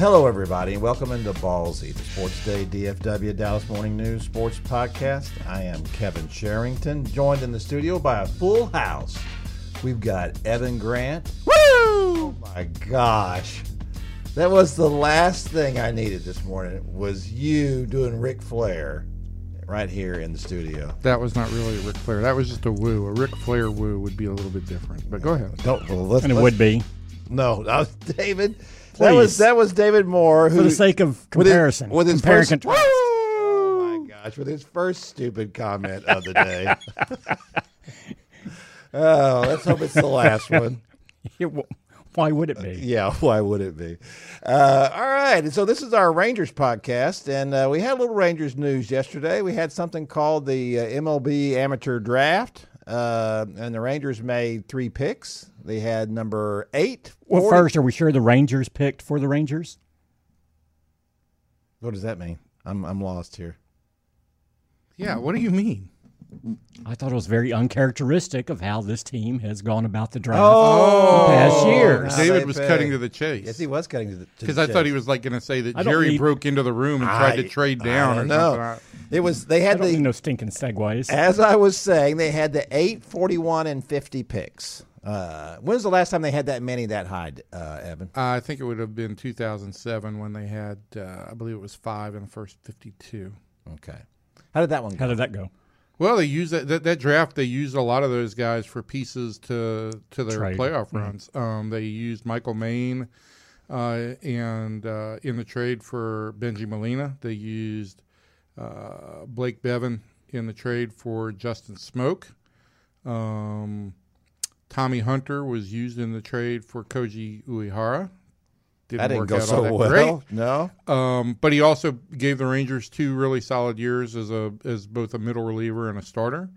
Hello, everybody, and welcome into Ballsy, the Sports Day DFW Dallas Morning News Sports Podcast. I am Kevin Sherrington, joined in the studio by a full house. We've got Evan Grant. Woo! Oh my gosh. That was the last thing I needed this morning was you doing Ric Flair right here in the studio. That was not really a Ric Flair. That was just a woo. A Ric Flair woo would be a little bit different. But go ahead. Don't, well, let's, And it let's- would be, No, that was David. That was that was David Moore. Who, for the sake of with his- comparison. with his, first, contrast. Oh my gosh! With his first stupid comment of the day. oh, let's hope it's the last one. Why would it be? Yeah, why would it be? Uh, all right, and so this is our Rangers podcast, and uh, we had a little Rangers news yesterday. We had something called the uh, MLB Amateur Draft, uh, and the Rangers made three picks. They had number eight. Well, first, are we sure the Rangers picked for the Rangers? What does that mean? I'm I'm lost here. Yeah, what do you mean? I thought it was very uncharacteristic of how this team has gone about the draft Oh, the past years. David was pick. cutting to the chase. Yes, he was cutting to the Because I thought he was like going to say that I Jerry need- broke into the room and tried to trade down I or don't something. It was they I had don't the no stinking segues. as I was saying they had the eight, 41, and fifty picks. Uh, when was the last time they had that many that high, uh, Evan? I think it would have been 2007 when they had, uh, I believe it was five in the first 52. Okay, how did that one How go? Uh, did that go? Well, they used that, that that draft. They used a lot of those guys for pieces to to their Trade. playoff runs. Um, they used Michael Main, uh, and uh, in the trade for Bengie Molina, they used uh, Blake Beavan in the trade for Justin Smoak. Um, Tommy Hunter was used in the trade for Koji Uehara. That didn't work go out all so that well. great. No, Um, but he also gave the Rangers two really solid years as a as both a middle reliever and a starter.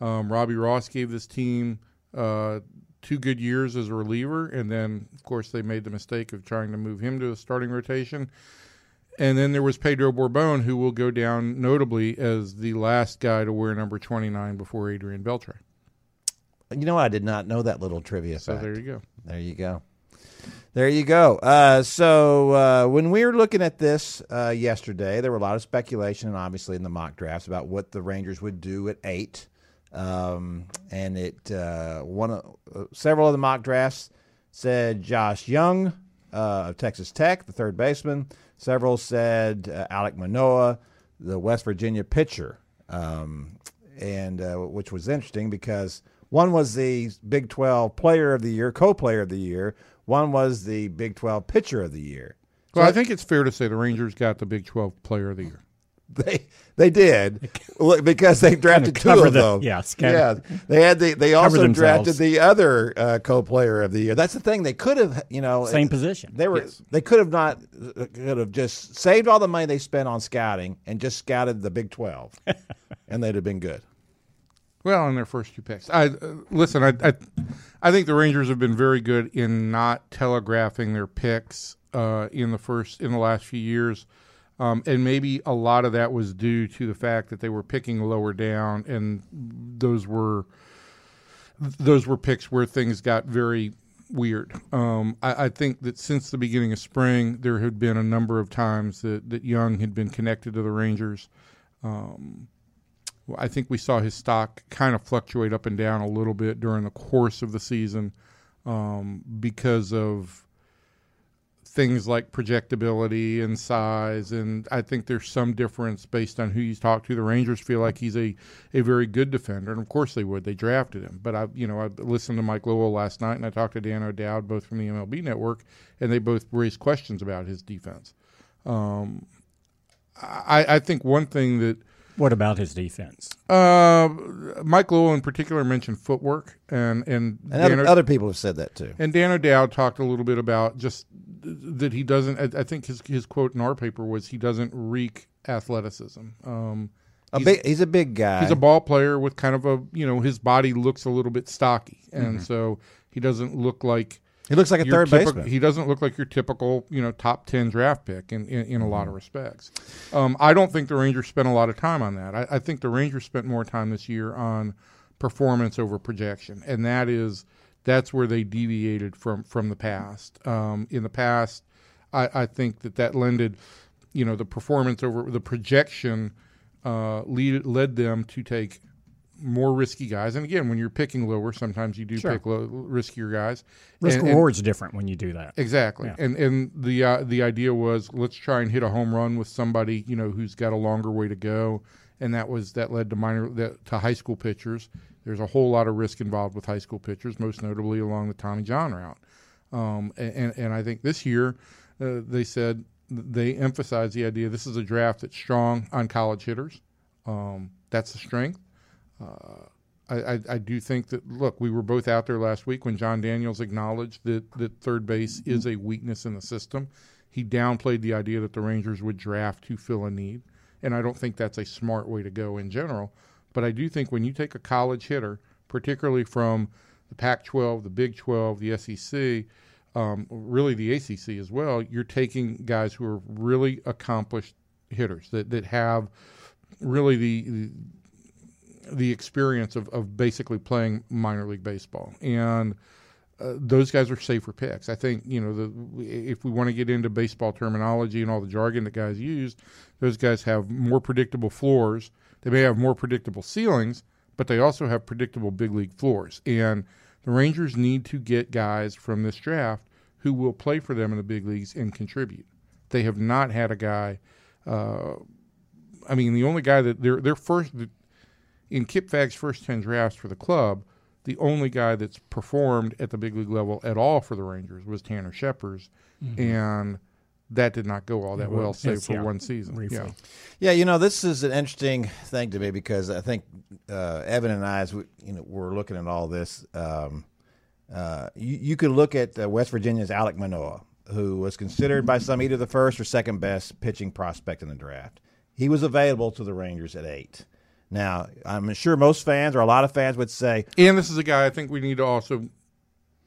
Um, Robbie Ross gave this team uh, two good years as a reliever, and then of course they made the mistake of trying to move him to a starting rotation. And then there was Pedro Borbon, who will go down notably as the last guy to wear number twenty nine before Adrian Beltre. you know I did not know that little trivia So fact. there you go. There you go. There you go. Uh, so uh, when we were looking at this uh, yesterday, there were a lot of speculation, and obviously in the mock drafts about what the Rangers would do at eight. Um, and it uh, one of, uh, several of the mock drafts said Josh Jung uh, of Texas Tech, the third baseman. Several said Alek Manoah, the West Virginia pitcher, um, and which was interesting because one was the Big 12 Player of the Year, co-player of the year. One was the Big 12 Pitcher of the Year. Well, I think it's fair to say the Rangers got the Big Twelve Player of the Year. They they did because they drafted two cover of the- them. yeah, scatter- yeah. They had the they also drafted the other uh, co-player of the year. That's the thing. They could have, you know, Same position. They were they could have not uh, could have just saved all the money they spent on scouting and just scouted the Big 12, and they'd have been good. Well, in their first two picks, I uh, listen. I, I I think the Rangers have been very good in not telegraphing their picks uh, in the first in the last few years, um, and maybe a lot of that was due to the fact that they were picking lower down, and those were those were picks where things got very weird. Um, I, I think that since the beginning of spring, there had been a number of times that, that Jung had been connected to the Rangers. Um, I think we saw his stock kind of fluctuate up and down a little bit during the course of the season um, because of things like projectability and size, and I think there's some difference based on who you talk to. The Rangers feel like he's a, a very good defender, and of course they would. They drafted him, but I you know I listened to Mike Lowell last night, and I talked to Dan O'Dowd, both from the MLB Network, and they both raised questions about his defense. Um, I, I think one thing that What about his defense? uh, Mike Lowell in particular mentioned footwork, and and, And other, O- other people have said that too. and Dan O'Dowd talked a little bit about just that he doesn't. I, I think his his quote in our paper was he doesn't reek athleticism. Um, A he's, big, he's a big guy. he's a ball player with kind of a you know his body looks a little bit stocky, and Mm-hmm. so he doesn't look like he looks like a third typical- baseman. He doesn't look like your typical, you know, top ten draft pick in, in, in a lot of respects. Um, I don't think the Rangers spent a lot of time on that. I, I think the Rangers spent more time this year on performance over projection, and that is that's where they deviated from from the past. Um, in the past, I, I think that that lended, you know, the performance over the projection uh, lead, led them to take more risky guys. And again, when you're picking lower, sometimes you do Sure. pick low, riskier guys. Risk And- and- different when you do that. Exactly, Yeah. and and the uh, the idea was let's try and hit a home run with somebody you know who's got a longer way to go, and that was that led to minor that, to high school pitchers. There's a whole lot of risk involved with high school pitchers, most notably along the Tommy John route. Um, and and I think this year uh, they said they emphasized the idea this is a draft that's strong on college hitters. Um, that's the strength. I, I, I do think that look, we were both out there last week when Jon Daniels acknowledged that, that third base is a weakness in the system. He downplayed the idea that the Rangers would draft to fill a need, and I don't think that's a smart way to go in general. But I do think when you take a college hitter, particularly from the Pac-12, the Big 12, the SEC, um, really the ACC as well, you're taking guys who are really accomplished hitters that that have really the the experience of, of basically playing minor league baseball and uh, those guys are safer picks. I think you know the if we want to get into baseball terminology and all the jargon that guys use, those guys have more predictable floors. They may have more predictable ceilings, but they also have predictable big league floors. And the Rangers need to get guys from this draft who will play for them in the big leagues and contribute. They have not had a guy. Uh, I mean, the only guy that their their first in Kip Fagg's first ten drafts for the club, the only guy that's performed at the big league level at all for the Rangers was Tanner Scheppers, and that did not go all that well, save for yeah, one season. briefly. Yeah. Yeah, you know, this is an interesting thing to me because I think uh, Evan and I, as we, you know, we're looking at all this. Um, uh, you, you could look at uh, West Virginia's Alek Manoah, who was considered by some either the first or second best pitching prospect in the draft. He was available to the Rangers at eight. Now, I'm sure most fans or a lot of fans would say, And this is a guy I think we need to also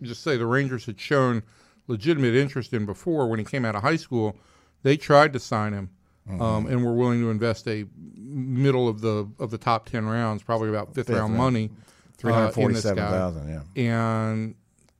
just say the Rangers had shown legitimate interest in before when he came out of high school. They tried to sign him, um, and were willing to invest a middle of the of the top ten rounds, probably about fifth, Fifth round round. money, three hundred forty seven thousand, uh, hundred in this forty-seven guy. thousand. Yeah, and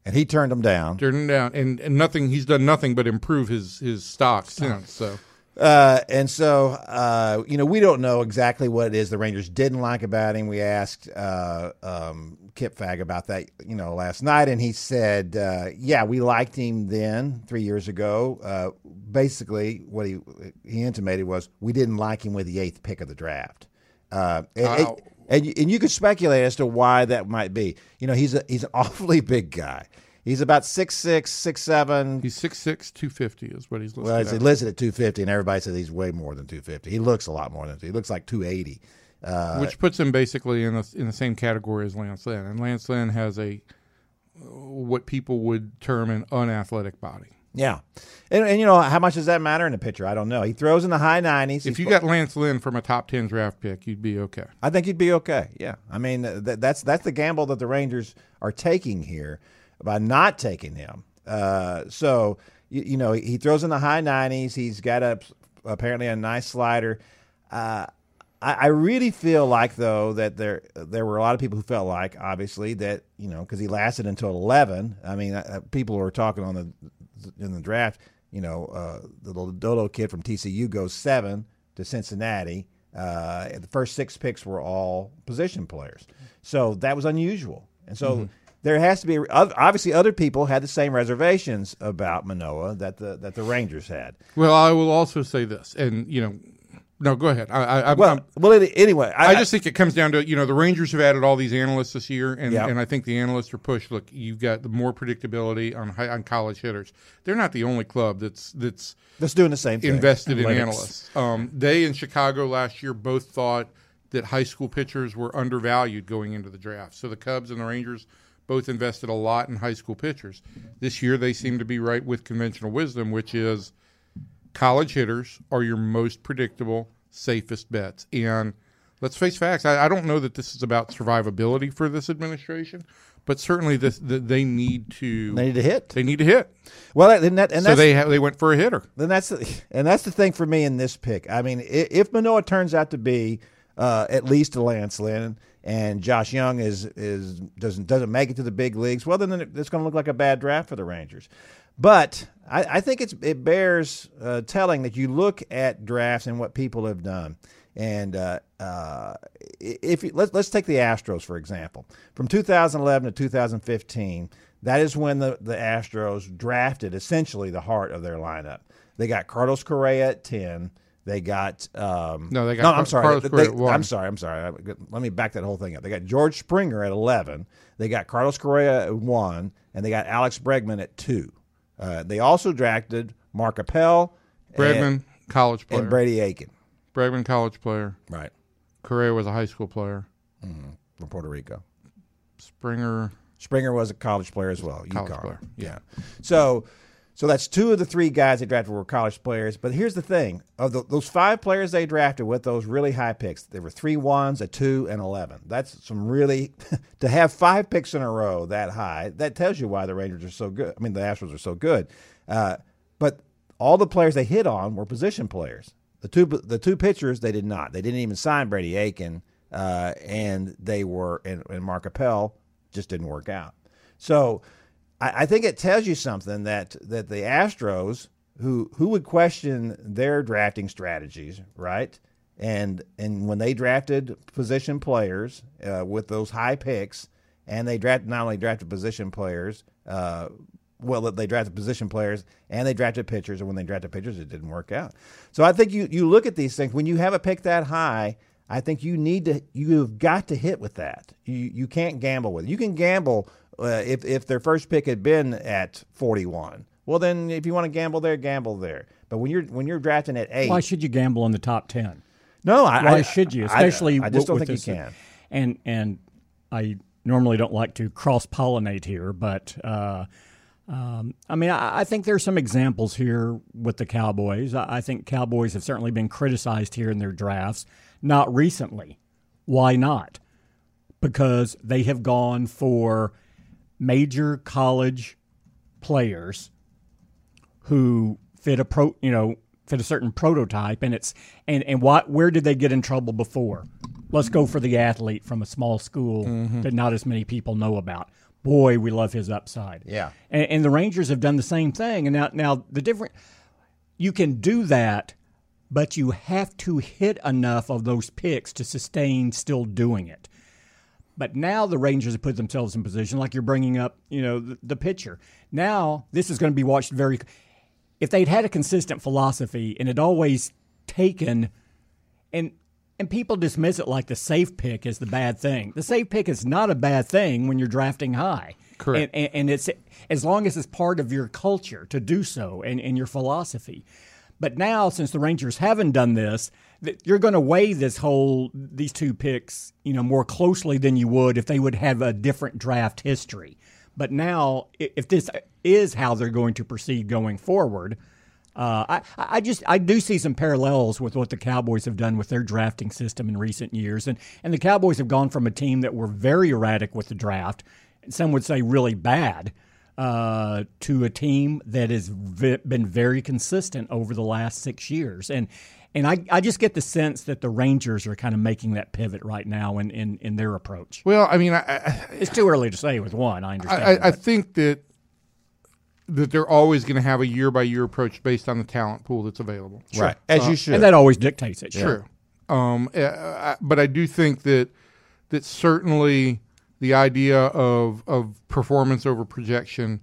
and he turned them down. turned him down. And, and nothing. He's done nothing but improve his his stock since. So Uh, and so, uh, you know, we don't know exactly what it is the Rangers didn't like about him. We asked uh, um, Kip Fagg about that, you know, last night, and he said, uh, "Yeah, we liked him then, three years ago. Uh, basically, what he he intimated was we didn't like him with the eighth pick of the draft." Uh, and, and- and you, and you could speculate as to why that might be. You know, he's a he's an awfully big guy. He's about six six, six seven. he's 6'6", 250 is what he's listed. Well, he's at. listed at 250, and everybody says he's way more than 250. He looks a lot more than He looks like 280. Uh, which puts him basically in the in the same category as Lance Lynn. And Lance Lynn has a what people would term an unathletic body. yeah, and, and you know how much does that matter in a pitcher? I don't know. He throws in the high 90s. If you got Lance Lynn from a top ten draft pick, you'd be okay. I think you'd be okay. Yeah, I mean that, that's that's the gamble that the Rangers are taking here by not taking him. Uh, so you, you know he throws in the high 90s. He's got a apparently a nice slider. Uh, I, I really feel like though that there there were a lot of people who felt like obviously that you know because he lasted until 11. I mean uh, people were talking on the in the draft. You know uh, the little Dodo kid from TCU goes seven to Cincinnati. Uh, the first six picks were all position players, so that was unusual. And so there has to be obviously other people had the same reservations about Manoah that the that the Rangers had. Well, I will also say this, and you know, no, go ahead. I, I, Well, I'm, well, anyway, I, I just think it comes down to you know the Rangers have added all these analysts this year, and, Yeah. and I think the analysts are pushed. Look, you've got the more predictability on high, on college hitters. They're not the only club that's that's that's doing the same thing. invested in analysts. Um, they in Chicago last year both thought that high school pitchers were undervalued going into the draft. So the Cubs and the Rangers both invested a lot in high school pitchers. This year they seem to be right with conventional wisdom, which is college hitters are your most predictable, safest bets. And let's face facts. I, I don't know that this is about survivability for this administration, but certainly this, that they need to They need to hit. they need to hit. Well, and that and so they ha- they went for a hitter. then that's the, and that's the thing for me in this pick. I mean, i- if Manoah turns out to be uh, at least a Lance Lynn and Josh Jung is is doesn't doesn't make it to the big leagues, well, then it's going to look like a bad draft for the Rangers. But I, I think it's it bears uh, telling that you look at drafts and what people have done. And uh, uh, if you, let's let's take the Astros for example, from 2011 to 2015, that is when the the Astros drafted essentially the heart of their lineup. They got Carlos Correa at 10. They got um, No, they got no. I'm sorry. Carlos They- they- one. I'm sorry. I'm sorry. Let me back that whole thing up. They got George Springer at 11. They got Carlos Correa at one, and they got Alex Bregman at two. Uh, they also drafted Mark Appel Bregman, and, college player. and Brady Aiken. Bregman, college player. Right Correa was a high school player. from Puerto Rico. Springer, Springer was a college player as well. College UConn. player, Yeah. So, so that's two of the three guys they drafted were college players. But here's the thing: of the, those five players they drafted with those really high picks, there were three ones, a two, and eleven. That's some really to have five picks in a row that high. That tells you why the Rangers are so good. I mean, the Astros are so good. Uh, but all the players they hit on were position players. The two the two pitchers they did not. They didn't even sign Brady Aiken, uh, and they were and, and Mark Appel just didn't work out. So I, I think it tells you something that that the Astros, who who would question their drafting strategies, right? And and when they drafted position players uh, with those high picks, and they drafted not only drafted position players, uh, well they drafted position players and they drafted pitchers, and when they drafted pitchers, it didn't work out. So I think you you look at these things when you have a pick that high. I think you need to you've got to hit with that. You you can't gamble with it. You can gamble uh, if if their first pick had been at 41. Well, then if you want to gamble there, gamble there. But when you're when you're drafting at eight, Why should you gamble in the top ten? no, I, Why I- should you? Especially I, just with- don't think you this- can. And and I normally don't like to cross pollinate here, but uh, um, I mean I, I think there's some examples here with the Cowboys. I, I think Cowboys have certainly been criticized here in their drafts. Not recently. Why not? Because they have gone for major college players who fit a pro, you know, fit a certain prototype, and it's and and what where did they get in trouble before? Let's go for the athlete from a small school mm-hmm. that not as many people know about. Boy, we love his upside. Yeah. and, and the Rangers have done the same thing. And now now the different you can do that, but you have to hit enough of those picks to sustain still doing it. But now the Rangers have put themselves in position, like you're bringing up, you know, the, the pitcher. Now this is going to be watched very. If they'd had a consistent philosophy and had always taken, and and people dismiss it like the safe pick is the bad thing. The safe pick is not a bad thing when you're drafting high. Correct. And, and, and it's as long as it's part of your culture to do so and, and your philosophy. But now, since the Rangers haven't done this, th- you're going to weigh this whole these two picks, you know, more closely than you would if they would have a different draft history. But now, if this is how they're going to proceed going forward, uh, I, I just I do see some parallels with what the Cowboys have done with their drafting system in recent years, and and the Cowboys have gone from a team that were very erratic with the draft, and some would say really bad, uh, to a team that has v- been very consistent over the last six years, and and I, I just get the sense that the Rangers are kind of making that pivot right now in in, in their approach. Well, I mean, I, I, It's too early to say with one. I understand. I, I but- think that that they're always going to have a year by year approach based on the talent pool that's available. Right, as you should. and that always dictates it. True. Um, uh, I- but I do think that that certainly the idea of of performance over projection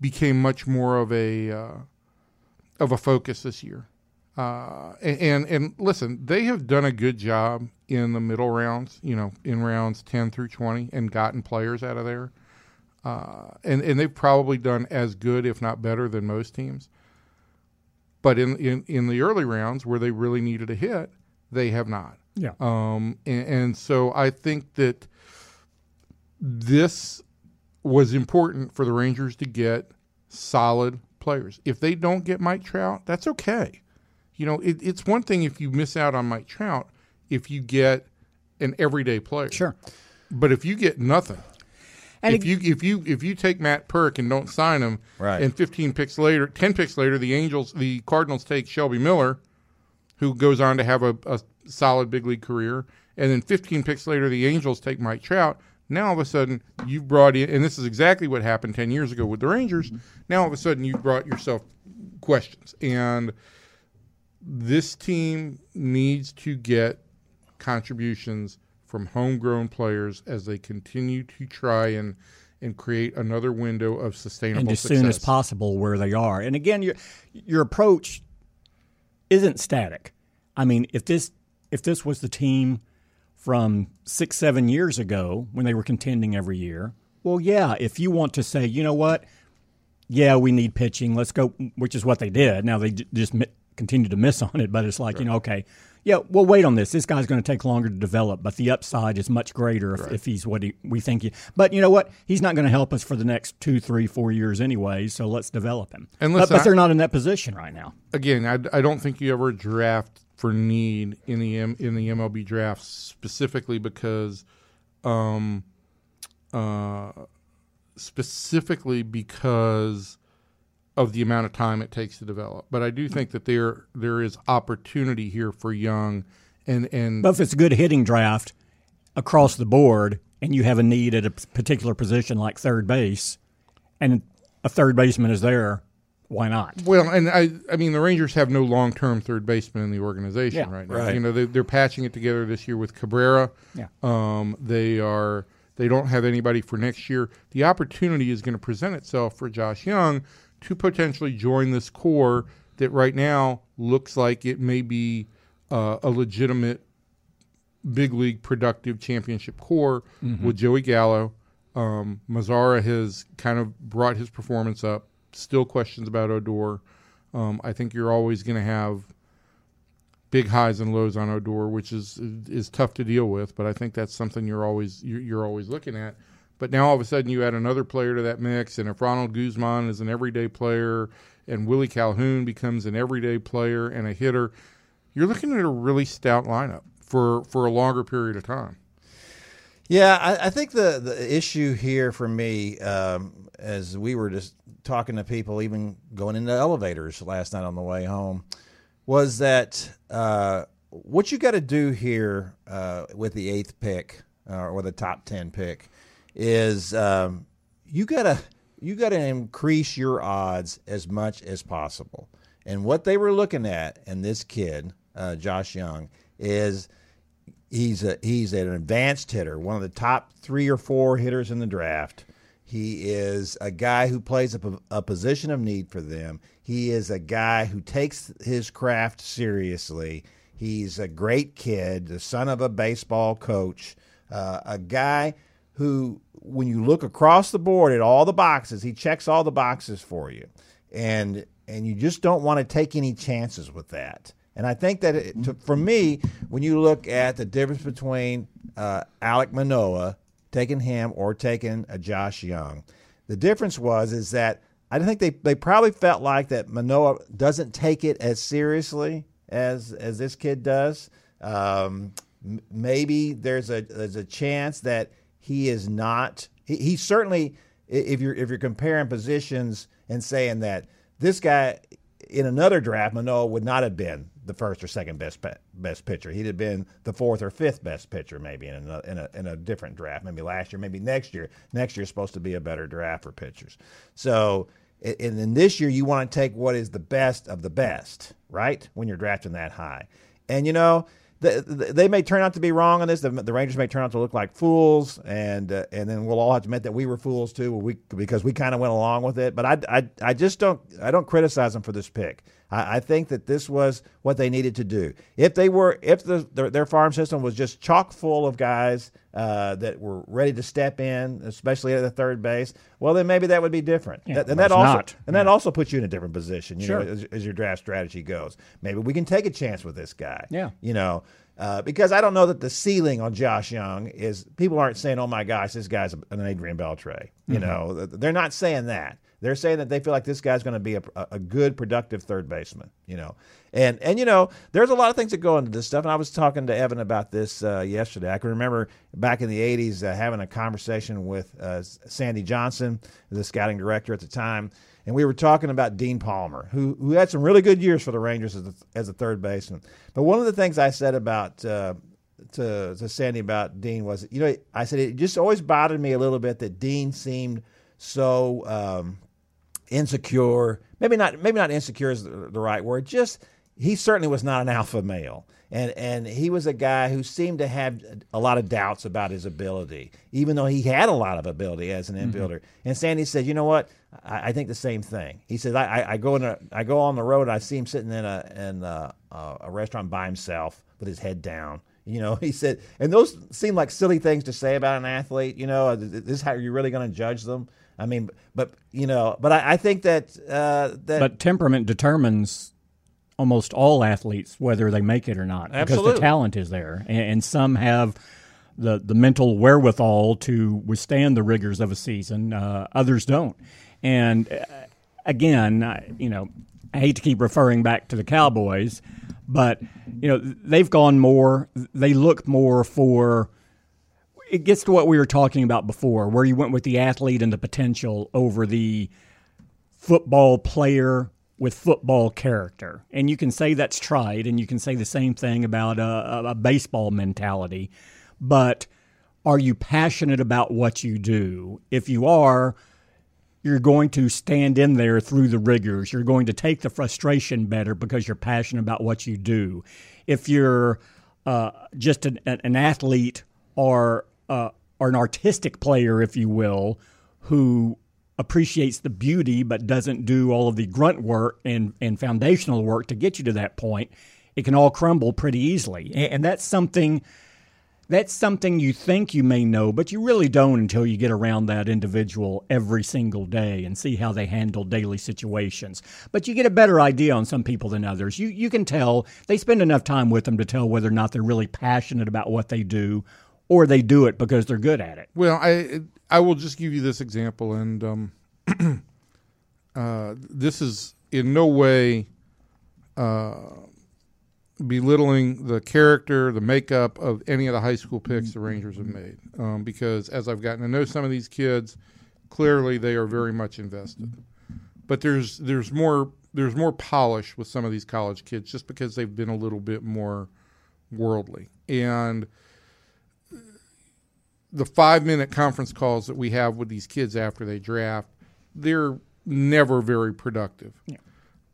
became much more of a uh, of a focus this year. Uh, and and listen, they have done a good job in the middle rounds, you know, in rounds ten through twenty, and gotten players out of there. Uh, and and they've probably done as good, if not better, than most teams. But in in in the early rounds where they really needed a hit, they have not. Yeah. Um, and, and so I think that this was important for the Rangers to get solid players. If they don't get Mike Trout, that's okay. You know, it, it's one thing if you miss out on Mike Trout if you get an everyday player. Sure. But if you get nothing, And if it- you if you if you take Matt Purke and don't sign him, Right. and 15 picks later, 10 picks later, the Angels, the Cardinals take Shelby Miller, who goes on to have a, a solid big league career, and then 15 picks later, the Angels take Mike Trout. Now all of a sudden you've brought in, and this is exactly what happened 10 years ago with the Rangers. Now all of a sudden you've brought yourself questions, and this team needs to get contributions from homegrown players as they continue to try and and create another window of sustainable and as success. soon as possible where they are. And again, your your approach isn't static. I mean, if this if this was the team from six seven years ago when they were contending every year, well, yeah. If you want to say, you know what, yeah, we need pitching. Let's go, which is what they did. Now they just continue to miss on it, but it's like you know, okay, yeah, we'll wait on this. This guy's going to take longer to develop, but the upside is much greater if, if he's what he, we think he. But you know what? He's not going to help us for the next two, three, four years anyway. So let's develop him. And but, listen, but they're not in that position right now. again, I, I don't think you ever draft for need in the M, in the MLB draft specifically because, um, uh, specifically because of the amount of time it takes to develop. But I do think that there there is opportunity here for young, and and But if it's a good hitting draft across the board, and you have a need at a particular position like third base, and a third baseman is there, why not? Well, and I, I mean, the Rangers have no long-term third baseman in the organization Yeah. right now. Right. You know, they, they're patching it together this year with Cabrera. Yeah. Um, they are. They don't have anybody for next year. The opportunity is going to present itself for Josh Jung to potentially join this core that right now looks like it may be uh, a legitimate big league productive championship core with Joey Gallo. Um, Mazara has kind of brought his performance up. Still questions about Odor. Um, I think you're always going to have big highs and lows on Odor, which is is tough to deal with. But I think that's something you're always you're, you're always looking at. But now all of a sudden you add another player to that mix, and if Ronald Guzman is an everyday player, and Willie Calhoun becomes an everyday player and a hitter, you're looking at a really stout lineup for for a longer period of time. Yeah, I, I think the the issue here for me, um, as we were just talking to people, even going into elevators last night on the way home, was that uh, what you got to do here uh, with the eighth pick uh, or the top ten pick is um, you gotta you gotta increase your odds as much as possible. And what they were looking at in this kid, uh, Josh Jung, is he's a he's an advanced hitter, one of the top three or four hitters in the draft. He is a guy who plays a, a position of need for them. He is a guy who takes his craft seriously. He's a great kid, the son of a baseball coach, uh, a guy who, when you look across the board at all the boxes, he checks all the boxes for you, and and you just don't want to take any chances with that. And I think that it, to, for me, when you look at the difference between uh, Alek Manoah taking him or taking a Josh Jung, the difference was is that I think they, they probably felt like that Manoah doesn't take it as seriously as as this kid does. Um, maybe there's a there's a chance that he is not. He, he certainly, if you're if you're comparing positions and saying that this guy in another draft, Manoah would not have been the first or second best best pitcher. He'd have been the fourth or fifth best pitcher, maybe in a, in a in a different draft. Maybe last year, maybe next year. Next year is supposed to be a better draft for pitchers. So, and then this year, you want to take what is the best of the best, right? When you're drafting that high, and you know the, the, they may turn out to be wrong on this. The, the, Rangers may turn out to look like fools, and uh, and then we'll all have to admit that we were fools too, we, because we kind of went along with it. But I, I, I just don't I don't criticize them for this pick. I, I think that this was what they needed to do. If they were, if the, their, their farm system was just chock full of guys uh, that were ready to step in, especially at the third base, well, then maybe that would be different. Yeah, and that also not. and that also puts you in a different position. You Sure. know, as, as your draft strategy goes. Maybe we can take a chance with this guy. Yeah. You know. Uh, because I don't know that the ceiling on Josh Jung is people aren't saying, "Oh my gosh, this guy's an Adrian Beltre." You know, they're not saying that. They're saying that they feel like this guy's going to be a, a good, productive third baseman. You know, and and you know, there's a lot of things that go into this stuff. And I was talking to Evan about this uh, yesterday. I can remember back in the '80s uh, having a conversation with uh, Sandy Johnson, the scouting director at the time, and we were talking about Dean Palmer, who who had some really good years for the Rangers as a, as a third baseman. But one of the things I said about uh, to to Sandy about Dean was, you know, I said it just always bothered me a little bit that Dean seemed so um, insecure. Maybe not. Maybe not insecure is the, the right word. Just he certainly was not an alpha male, and and he was a guy who seemed to have a lot of doubts about his ability, even though he had a lot of ability as an infielder. And Sandy said, "You know what? I, I think the same thing." He said, I, I, "I go in a, I go on the road. And I see him sitting in a in a, a restaurant by himself with his head down." You know, he said, and those seem like silly things to say about an athlete. You know, this is how you're really going to judge them. I mean, but you know, but I, I think that uh, that But temperament determines almost all athletes whether they make it or not because the talent is there, and, and some have the the mental wherewithal to withstand the rigors of a season. Uh, others don't, and uh, again, I, you know, I hate to keep referring back to the Cowboys, but you know they've gone more. They look more for it gets to what we were talking about before, where you went with the athlete and the potential over the football player with football character. And you can say that's tried, and you can say the same thing about a, a baseball mentality. But are you passionate about what you do? If you are, you're going to stand in there through the rigors. You're going to take the frustration better because you're passionate about what you do. If you're uh, just an, an athlete or uh, or an artistic player, if you will, who appreciates the beauty but doesn't do all of the grunt work and, and foundational work to get you to that point, it can all crumble pretty easily. And, that's something that's something you think you may know, but you really don't until you get around that individual every single day and see how they handle daily situations. But you get a better idea on some people than others. You you can tell they spend enough time with them to tell whether or not they're really passionate about what they do or they do it because they're good at it. Well, I I will just give you this example, and um, uh, this is in no way uh, belittling the character, the makeup of any of the high school picks the Rangers have made. Um, because as I've gotten to know some of these kids, clearly they are very much invested. But there's there's more there's more polish with some of these college kids just because they've been a little bit more worldly and the five minute conference calls that we have with these kids after they draft, they're never very productive. Yeah.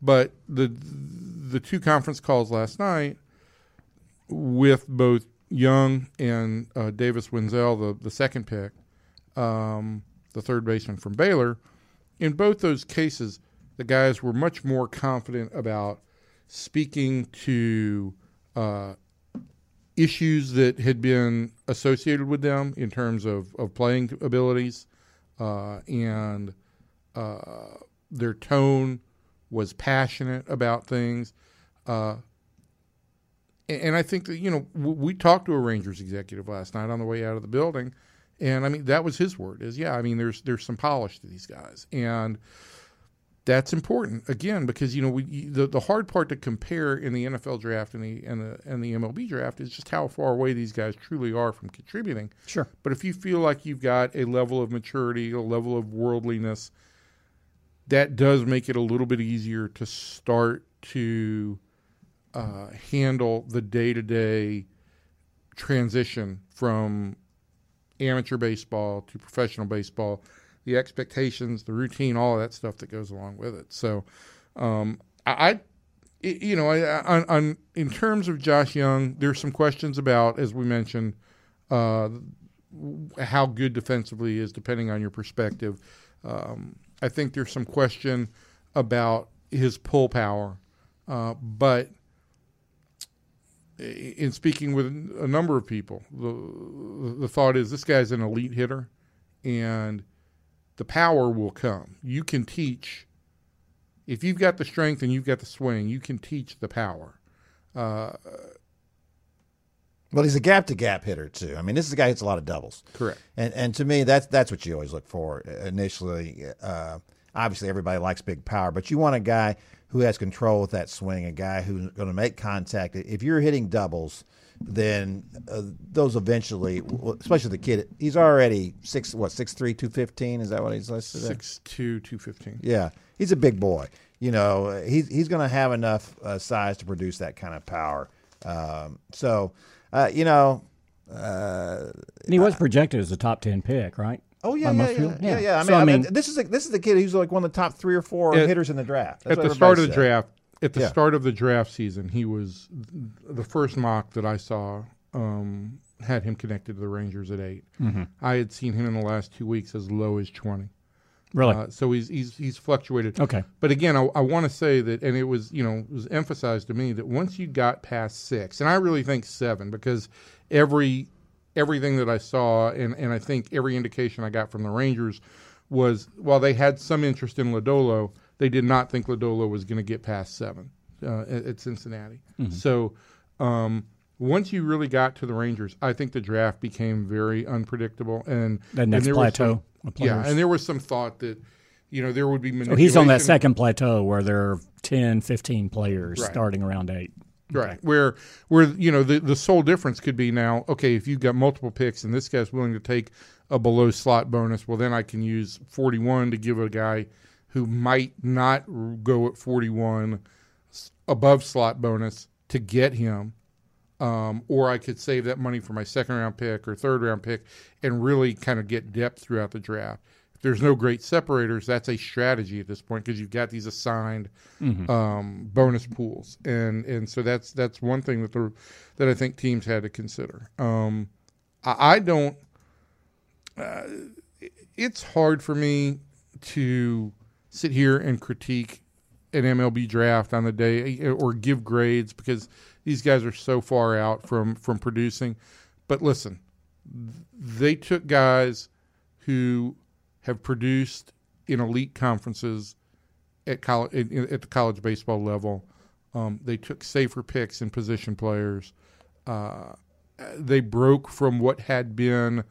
But the the two conference calls last night with both Jung and uh, Davis Wendzel, the the second pick, um, the third baseman from Baylor, in both those cases, the guys were much more confident about speaking to uh, issues that had been associated with them in terms of, of playing abilities uh, and uh, their tone was passionate about things uh, and, I think that you know we talked to a Rangers executive last night on the way out of the building and I mean that was his word is yeah I mean there's there's some polish to these guys. And that's important again because you know we the, the hard part to compare in the NFL draft and the and the and the MLB draft is just how far away these guys truly are from contributing. Sure. But if you feel like you've got a level of maturity, a level of worldliness, that does make it a little bit easier to start to uh, handle the day to day transition from amateur baseball to professional baseball the expectations, the routine, all of that stuff that goes along with it. So, um, I you know, I, on in terms of Josh Jung, there's some questions about, as we mentioned, uh, how good defensively is, depending on your perspective. Um, I think there's some question about his pull power, uh, but in speaking with a number of people, the the thought is this guy's an elite hitter, and the power will come. You can teach if you've got the strength and you've got the swing, you can teach the power. Uh, Well, he's a gap to gap hitter too. I mean, this is a guy who hits a lot of doubles. correct. And and to me, that's that's what you always look for initially. Uh, obviously, everybody likes big power, but you want a guy who has control with that swing, a guy who's going to make contact. If you're hitting doubles, then uh, those eventually, especially the kid, he's already six what six three two fifteen. Is that what he's listed? at? Six two two fifteen. Yeah, he's a big boy. You know, he's he's going to have enough uh, size to produce that kind of power. Um, so, uh, you know, uh, And he was projected as a top 10 pick, right? Oh yeah, yeah, yeah, yeah, Yeah. yeah. I mean, So, I I mean, mean- this is a, this is the kid who's like one of the top three or four At- hitters in the draft. That's At the start of the said. draft, at the Yeah. start of the draft season, he was the first mock that I saw um, had him connected to the Rangers at 8 Mm-hmm. I had seen him in the last two weeks as low as twenty. Really? Uh, so he's he's he's fluctuated. okay. But again, I, I want to say that, and it was you know it was emphasized to me that once you got past six, and I really think seven because every everything that I saw, and and I think every indication I got from the Rangers was while they had some interest in Lodolo, they did not think Lodolo was going to get past seven uh, at, at Cincinnati. So. Um, once you really got to the Rangers, I think the draft became very unpredictable, and That and next there was plateau some- yeah, and there was some thought that, you know, there would be So he's on that second plateau where there are 10, 15 players Right. starting around eight. Right. Where where you know the the sole difference could be now, okay, if you've got multiple picks and this guy's willing to take a below slot bonus, well then I can use 41 to give a guy who might not go at 41 above slot bonus to get him. Um, or I could save that money for my second round pick or third round pick and really kind of get depth throughout the draft. If there's no great separators, that's a strategy at this point because you've got these assigned um, bonus pools, and and so that's that's one thing that the that I think teams had to consider. Um, I, I don't. Uh, it's hard for me to sit here and critique an MLB draft on the day or give grades because these guys are so far out from from producing. But listen, they took guys who have produced in elite conferences at college at the college baseball level. Um, they took safer picks in position players. Uh, they broke from what had been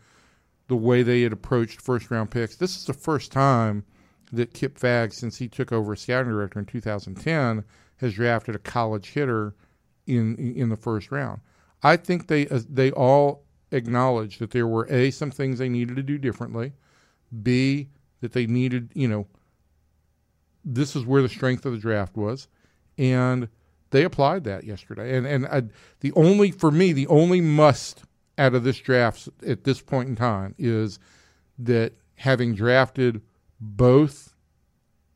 the way they had approached first round picks. This is the first time that Kip Fagg, since he took over as scouting director in 2010, has drafted a college hitter in in the first round. I think they uh, they all acknowledged that there were a some things they needed to do differently, b that they needed you know this is where the strength of the draft was, and they applied that yesterday. And and I, the only for me the only must out of this draft at this point in time is that having drafted both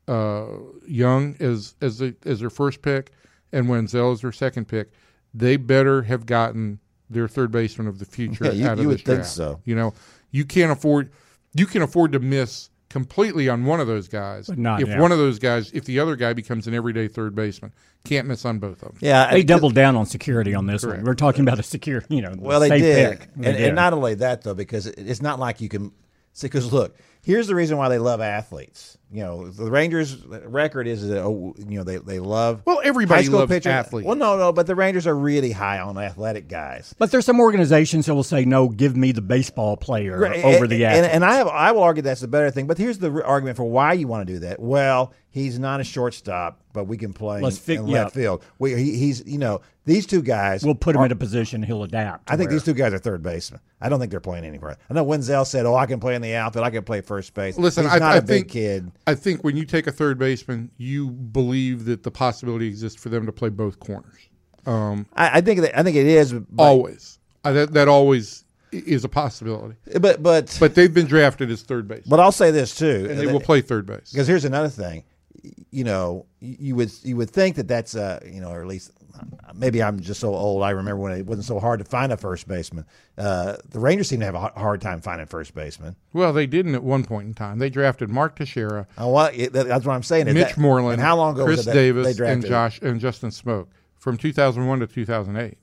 uh, Jung as as a, as their first pick and Wendzel as their second pick, they better have gotten their third baseman of the future Yeah, you- out of you this would think so. You know, you can't afford you can afford to miss completely on one of those guys. But not- if yeah. one of those guys, if the other guy becomes an everyday third baseman, can't miss on both of them. Yeah, They I- doubled down on security on this Correct. one. We're talking about a secure, you know, Well, they safe did, pick. and, They and did. not only that though, because it's not like you can. See, because look, here's the reason why they love athletes. You know, the Rangers' record is that oh, you know they they love Well, everybody high loves pitchers. athletes. Well, no, no, but the Rangers are really high on athletic guys. But there's some organizations that will say, no, give me the baseball player Right, over and, the and, athlete. and I have I will argue that's the better thing. But here's the argument for why you want to do that. Well, he's not a shortstop, but we can play Let's fi- in yeah. left field. We, he, he's you know these two guys. we'll put him are- in a position he'll adapt. I think where- these two guys are third basemen. I don't think they're playing anywhere. I know Wendzel said, "Oh, I can play in the outfield. I can play first base." Listen, he's I, not I a big think kid. I think when you take a third baseman, you believe that the possibility exists for them to play both corners. Um, I, I think that, I think it is, but always, that that always is a possibility. but but But they've been drafted as third base, but I'll say this too, and they will play third base. because here's another thing. you know, you would you would think that that's uh, you know, or at least maybe I'm just so old. I remember when it wasn't so hard to find a first baseman. Uh, the Rangers seem to have a hard time finding first baseman. Well, they didn't at one point in time. They drafted Mark Teixeira, Oh, well, that's what I'm saying. Mitch that- Moreland, and how long ago Chris was it that Davis, and? Josh and Justin Smoak from 2001 to 2008.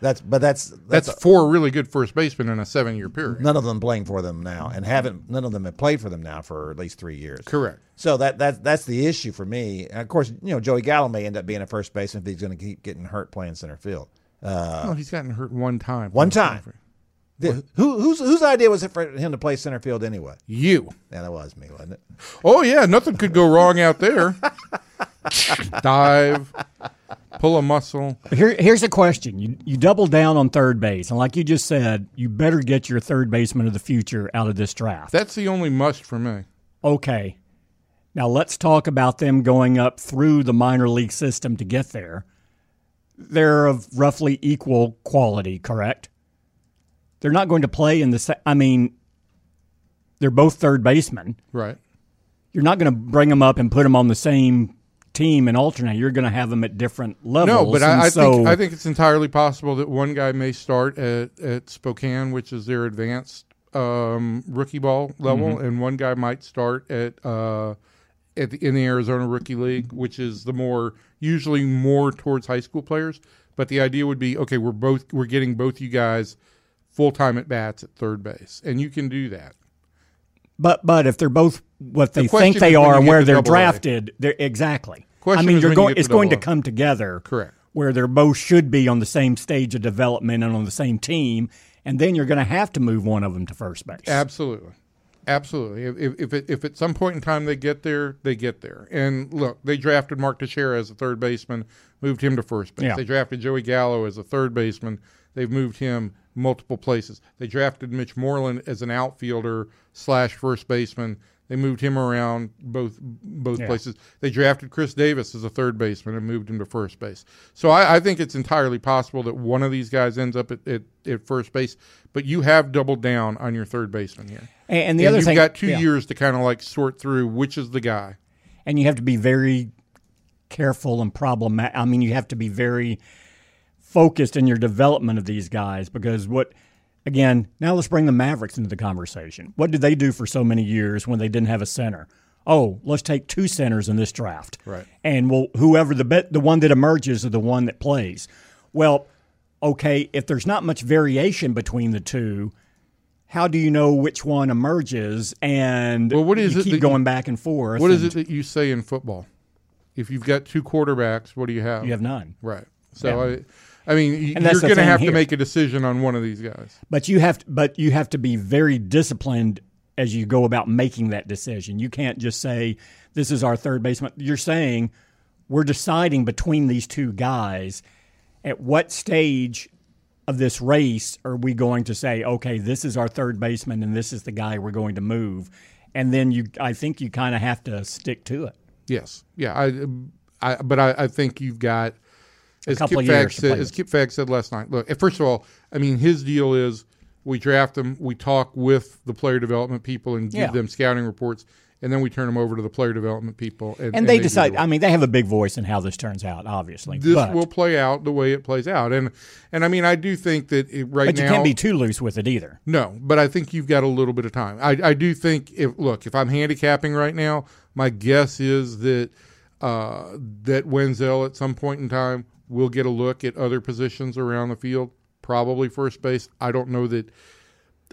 That's but that's That's, that's, four really good first basemen in a seven-year period. none of them playing for them now, and haven't none of them have played for them now for at least three years. Correct. So that that that's the issue for me. And of course, you know Joey Gallo may end up being a first baseman if he's going to keep getting hurt playing center field. Uh, well, he's gotten hurt one time. One time. the- who whose whose idea was it for him to play center field anyway? You. Yeah, that was me, wasn't it? Oh yeah, nothing could go wrong out there. Dive, pull a muscle. Here, here's a question: you you double down on third base, and like you just said, you better get your third baseman of the future out of this draft. That's the only must for me. Okay. Now let's talk about them going up through the minor league system to get there. They're of roughly equal quality, correct? They're not going to play in the sa- I mean, they're both third basemen. Right. You're not going to bring them up and put them on the same team and alternate. You're going to have them at different levels. No, but I, I so, think I think it's entirely possible that one guy may start at, at Spokane, which is their advanced um, rookie ball level, Mm-hmm. and one guy might start at uh, at the, in the Arizona Rookie League, which is the more usually more towards high school players. But the idea would be, okay, we're both we're getting both you guys full time at bats at third base, and you can do that. But but if they're both what they question think they are and where they're drafted, they're exactly. Question I mean, you're when you going. It's going to come together. Correct. Where they're both should be on the same stage of development and on the same team, and then you're going to have to move one of them to first base. Absolutely, absolutely. If if if, it, if at some point in time they get there, they get there. And look, they drafted Mark Teixeira as a third baseman, moved him to first base. Yeah. They drafted Joey Gallo as a third baseman. They've moved him multiple places. They drafted Mitch Moreland as an outfielder slash first baseman. They moved him around both both Yeah. places. They drafted Chris Davis as a third baseman and moved him to first base. So I, I think it's entirely possible that one of these guys ends up at, at, at first base. But you have doubled down on your third baseman here. And, and the And other you've thing, got two yeah. years to kind of like sort through which is the guy. and you have to be very careful and problematic. I mean, you have to be very focused in your development of these guys because what, again, now let's bring the Mavericks into the conversation. What did they do for so many years when they didn't have a center? Oh, let's take two centers in this draft, Right. And well, whoever the bet, the one that emerges is the one that plays. Well, okay, if there's not much variation between the two. How do you know which one emerges? And Well, what is you it keep that you- going back and forth. What is and it that you say in football? If you've got two quarterbacks, what do you have? You have none. right. So I, I mean, And you're going to have here. to make a decision on one of these guys. But you have to, but you have to be very disciplined as you go about making that decision. You can't just say this is our third baseman. You're saying we're deciding between these two guys. At what stage of this race are we going to say, okay, this is our third baseman and this is the guy we're going to move? And then you, I think you kind of have to stick to it. Yes. Yeah. I. I but I, I think you've got as couple Kip years said. As. Kip Fagg said last night. Look, first of all, I mean, his deal is we draft them, we talk with the player development people and give Yeah. them scouting reports, and then we turn them over to the player development people, and, And, they do decide. I mean, they have a big voice in how this turns out. Obviously, this but, will play out the way it plays out. And and I mean, I do think that it, right but you now, can't be too loose with it either. no, but I think you've got a little bit of time. I, I do think if look, if I'm handicapping right now, my guess is that uh, that Wendzel at some point in time will get a look at other positions around the field, probably first base. I don't know that.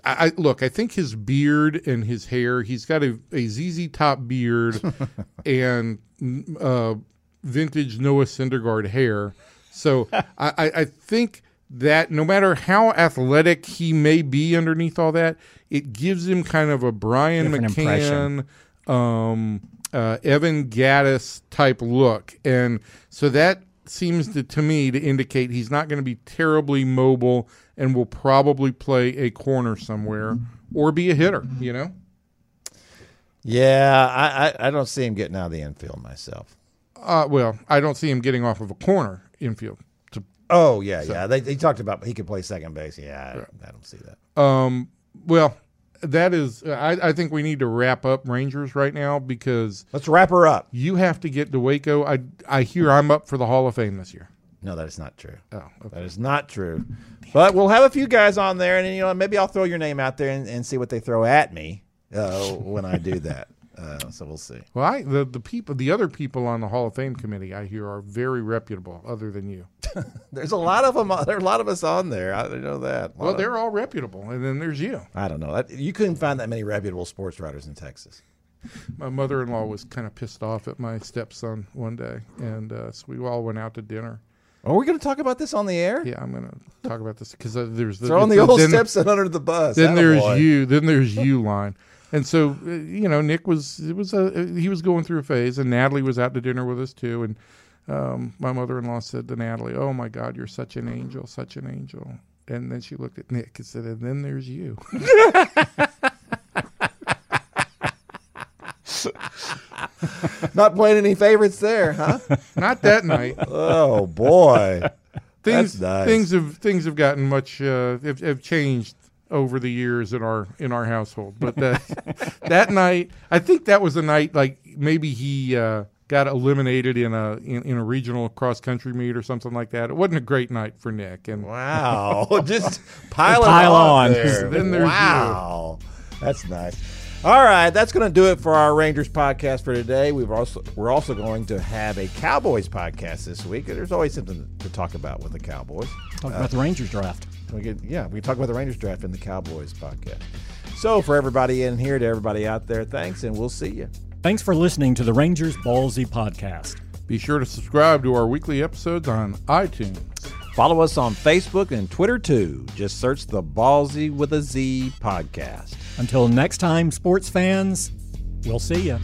I, I look. I think his beard and his hair. He's got a, a ZZ Top beard and uh, vintage Noah Syndergaard hair. So I, I, I think that no matter how athletic he may be underneath all that, it gives him kind of a Brian Different McCann, um, uh, Evan Gattis type look, and so that seems to, to me to indicate he's not going to be terribly mobile and will probably play a corner somewhere or be a hitter. You know. Yeah, I, I, I don't see him getting out of the infield myself. Uh, well, I don't see him getting off of a corner infield. To, Oh yeah, yeah. They, they talked about he could play second base. Yeah, I, I don't see that. um, well, that is, I, I think we need to wrap up Rangers right now because Let's wrap her up. you have to get to Waco. I I hear I'm up for the Hall of Fame this year. No, that is not true. Oh, okay. That is not true. But we'll have a few guys on there, and you know maybe I'll throw your name out there and, and see what they throw at me uh, when I do that. Uh, so we'll see. Well, I, the the people, the other people on the Hall of Fame committee, I hear are very reputable. Other than you, There's a lot of them. There are a lot of us on there. I know that. Well, of- they're all reputable, and then there's you. I don't know. That, you couldn't find that many reputable sports writers in Texas. My mother-in-law was kind of pissed off at my stepson one day, and uh, so we all went out to dinner. Are we going to talk about this on the air? Yeah, I'm going to talk about this because uh, there's the, Throw on the then- old then, Stepson under the bus. Then there's you. Then there's you line. And so uh, you know, Nick was it was a he was going through a phase, and Natalie was out to dinner with us too. And um, my mother-in-law said to Natalie, "Oh my God, you're such an angel, such an angel." And then she looked at Nick and said, "And then there's you." Not playing any favorites there, huh? Not that night. oh boy. Things That's nice. things have things have gotten much uh, have, have changed over the years in our in our household. But that that night, I think that was a night like maybe he uh, got eliminated in a in, in a regional cross country meet or something like that. It wasn't a great night for Nick. And Wow. Just pile, it Pile on. on. there. Then there's you. wow. That's nice. All right, that's going to do it for our Rangers podcast for today. We've also we're also going to have a Cowboys podcast this week. There's always something to talk about with the Cowboys. Talk about the Rangers draft. We get, yeah, we talk about the Rangers draft in the Cowboys podcast. So for everybody in here, to everybody out there, thanks, and we'll see you. Thanks for listening to the Rangers Ballzy podcast. be sure to subscribe to our weekly episodes on iTunes. Follow us on Facebook and Twitter too. Just search the Ballzy with a Z podcast. Until next time, sports fans, we'll see you.